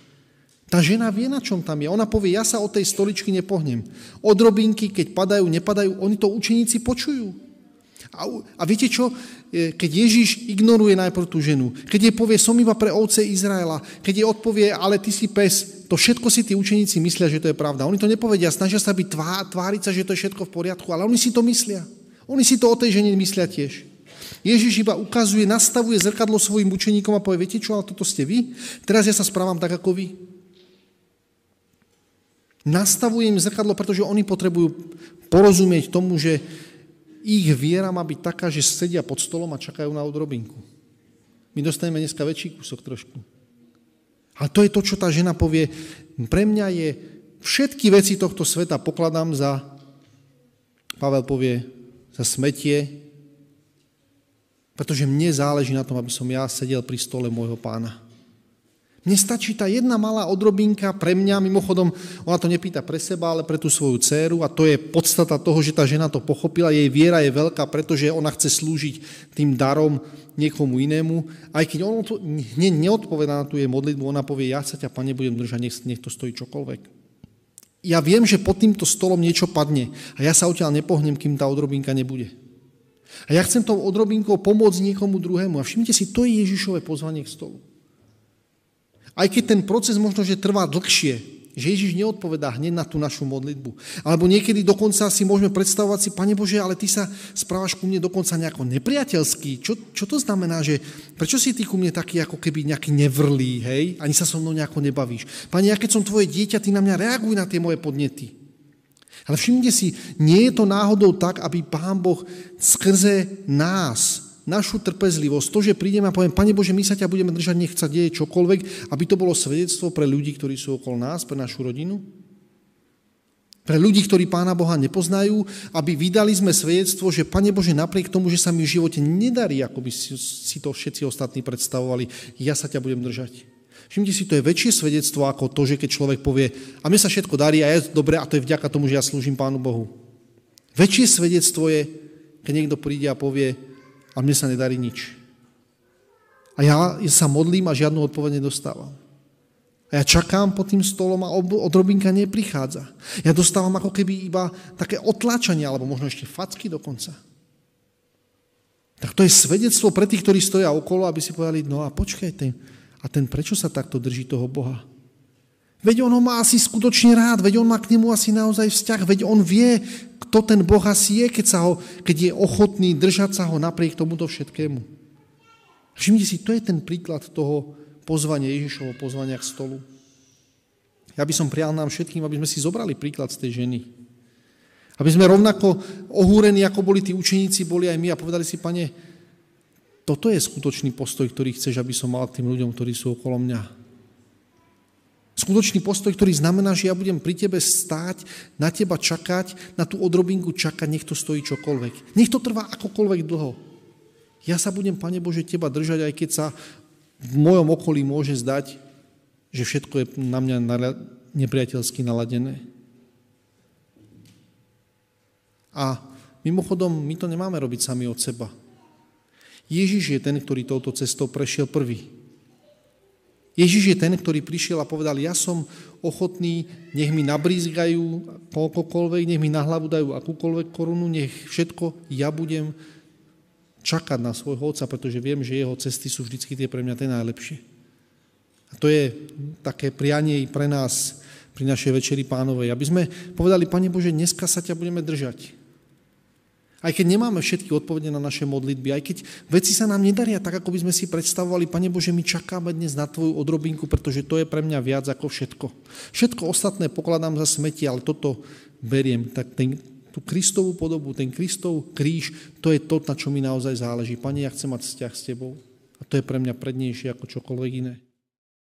Tá žena vie, na čom tam je. Ona povie, ja sa od tej stoličky nepohnem. Odrobinky, keď padajú, nepadajú, oni to učeníci počujú. A, a viete čo? E, keď Ježiš ignoruje najprv tú ženu, keď jej povie, som iba pre ovce Izraela, keď jej odpovie, ale ty si pes, to všetko si tí učeníci myslia, že to je pravda. Oni to nepovedia, snažia sa byť tvá, tváriť sa, že to je všetko v poriadku, ale oni si to myslia. Oni si to o tej žene myslia tiež. Ježiš iba ukazuje, nastavuje zrkadlo svojim učeníkom a povie, viete čo, ale toto ste vy, teraz ja sa správam tak ako vy. Nastavuje im zrkadlo, pretože oni potrebujú porozumieť tomu, že ich viera má byť taká, že sedia pod stolom a čakajú na odrobinku. My dostaneme dneska väčší kúsok trošku. A to je to, čo tá žena povie. Pre mňa je všetky veci tohto sveta pokladám za, Pavel povie, za smetie, pretože mne záleží na tom, aby som ja sedel pri stole môjho pána. Mne stačí tá jedna malá odrobinka pre mňa, mimochodom, ona to nepýta pre seba, ale pre tú svoju dceru a to je podstata toho, že tá žena to pochopila, jej viera je veľká, pretože ona chce slúžiť tým darom niekomu inému. Aj keď on hneď neodpovedá na tú jej modlitbu, ona povie, ja sa ťa, pane, budem držať, nech, nech to stojí čokoľvek ja viem, že pod týmto stolom niečo padne a ja sa odtiaľ nepohnem, kým tá odrobinka nebude. A ja chcem tou odrobinkou pomôcť niekomu druhému. A všimnite si, to je Ježišové pozvanie k stolu. Aj keď ten proces možno, že trvá dlhšie, Že Ježiš neodpovedá hneď na tú našu modlitbu. Alebo niekedy dokonca si môžeme predstavovať si, Pane Bože, ale Ty sa správaš ku mne dokonca nejako nepriateľský. Čo, čo to znamená, že prečo si Ty ku mne taký ako keby nejaký nevrlý, hej? Ani sa so mnou nejako nebavíš. Pane, ja keď som Tvoje dieťa, Ty na mňa reaguj na tie moje podnety. Ale všimnite si, nie je to náhodou tak, aby Pán Boh skrze nás, našu trpezlivosť, to, že prídeme a poviem, Pane Bože, my sa ťa budeme držať, nech sa deje čokoľvek, aby to bolo svedectvo pre ľudí, ktorí sú okolo nás, pre našu rodinu? Pre ľudí, ktorí Pána Boha nepoznajú, aby vydali sme svedectvo, že Pane Bože, napriek tomu, že sa mi v živote nedarí, ako by si to všetci ostatní predstavovali, ja sa ťa budem držať. Všimte si, to je väčšie svedectvo ako to, že keď človek povie, a mne sa všetko darí a je dobre a to je vďaka tomu, že ja slúžim Pánu Bohu. Väčšie svedectvo je, keď niekto príde a povie, a mne sa nedarí nič. A ja sa modlím a žiadnu odpoveď nedostávam. A ja čakám pod tým stolom a odrobinka neprichádza. Ja dostávam ako keby iba také otláčanie, alebo možno ešte facky dokonca. Tak to je svedectvo pre tých, ktorí stoja okolo, aby si povedali, no a počkaj, ten, a ten prečo sa takto drží toho Boha? Veď on ho má asi skutočne rád, veď on má k nemu asi naozaj vzťah, veď on vie, kto ten Boh asi je, keď, sa ho, keď je ochotný držať sa ho napriek tomuto všetkému. Všimnite si, to je ten príklad toho pozvania, Ježišovo pozvania k stolu. Ja by som prial nám všetkým, aby sme si zobrali príklad z tej ženy. Aby sme rovnako ohúrení, ako boli tí učeníci, boli aj my a povedali si, pane, toto je skutočný postoj, ktorý chceš, aby som mal k tým ľuďom, ktorí sú okolo mňa. Skutočný postoj, ktorý znamená, že ja budem pri tebe stáť, na teba čakať, na tú odrobinku čakať, nech to stojí čokoľvek. Nech to trvá akokoľvek dlho. Ja sa budem, Pane Bože, teba držať, aj keď sa v mojom okolí môže zdať, že všetko je na mňa nepriateľsky naladené. A mimochodom, my to nemáme robiť sami od seba. Ježiš je ten, ktorý touto cestou prešiel prvý. Ježiš je ten, ktorý prišiel a povedal, ja som ochotný, nech mi nabrízgajú koľkokoľvek, nech mi na hlavu dajú akúkoľvek korunu, nech všetko ja budem čakať na svojho otca, pretože viem, že jeho cesty sú vždy tie pre mňa tie najlepšie. A to je také prianie pre nás pri našej večeri pánovej, aby sme povedali, Pane Bože, dneska sa ťa budeme držať. Aj keď nemáme všetky odpovede na naše modlitby, aj keď veci sa nám nedaria tak, ako by sme si predstavovali, Pane Bože, my čakáme dnes na Tvoju odrobinku, pretože to je pre mňa viac ako všetko. Všetko ostatné pokladám za smeti, ale toto beriem. Tak ten, tú Kristovú podobu, ten Kristov kríž, to je to, na čo mi naozaj záleží. Pane, ja chcem mať vzťah s Tebou. A to je pre mňa prednejšie ako čokoľvek iné.